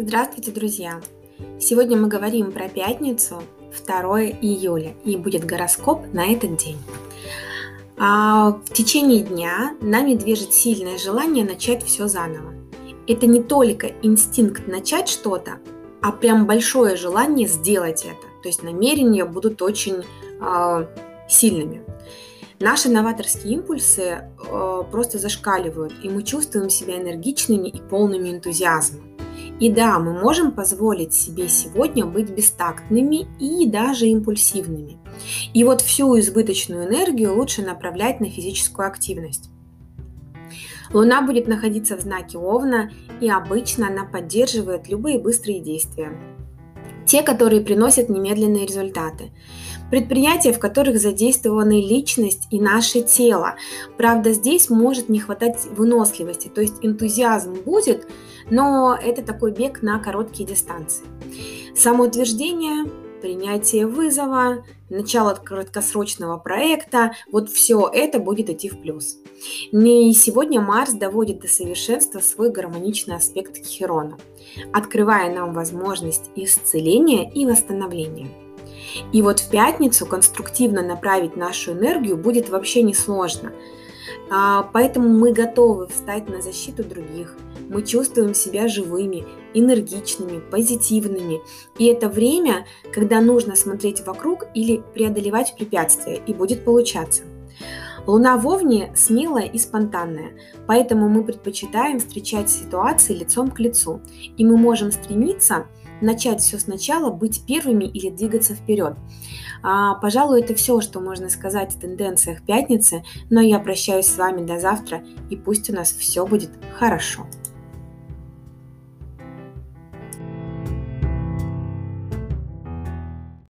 Здравствуйте, друзья! Сегодня мы говорим про пятницу, 2 июля, и будет гороскоп на этот день. А в течение дня нами движет сильное желание начать все заново. Это не только инстинкт начать что-то, а прям большое желание сделать это. То есть намерения будут очень э, сильными. Наши новаторские импульсы э, просто зашкаливают, и мы чувствуем себя энергичными и полными энтузиазма. И да, мы можем позволить себе сегодня быть бестактными и даже импульсивными. И вот всю избыточную энергию лучше направлять на физическую активность. Луна будет находиться в знаке Овна, и обычно она поддерживает любые быстрые действия. Те, которые приносят немедленные результаты. Предприятия, в которых задействованы личность и наше тело. Правда, здесь может не хватать выносливости, то есть энтузиазм будет, но это такой бег на короткие дистанции. Самоутверждение, принятие вызова, начало краткосрочного проекта, вот все это будет идти в плюс. И сегодня Марс доводит до совершенства свой гармоничный аспект к Херону, открывая нам возможность исцеления и восстановления. И вот в пятницу конструктивно направить нашу энергию будет вообще несложно. А, поэтому мы готовы встать на защиту других. Мы чувствуем себя живыми, энергичными, позитивными. И это время, когда нужно смотреть вокруг или преодолевать препятствия, и будет получаться. Луна в Овне смелая и спонтанная, поэтому мы предпочитаем встречать ситуации лицом к лицу, и мы можем стремиться начать все сначала, быть первыми или двигаться вперед. А, пожалуй, это все, что можно сказать о тенденциях пятницы, но я прощаюсь с вами до завтра, и пусть у нас все будет хорошо.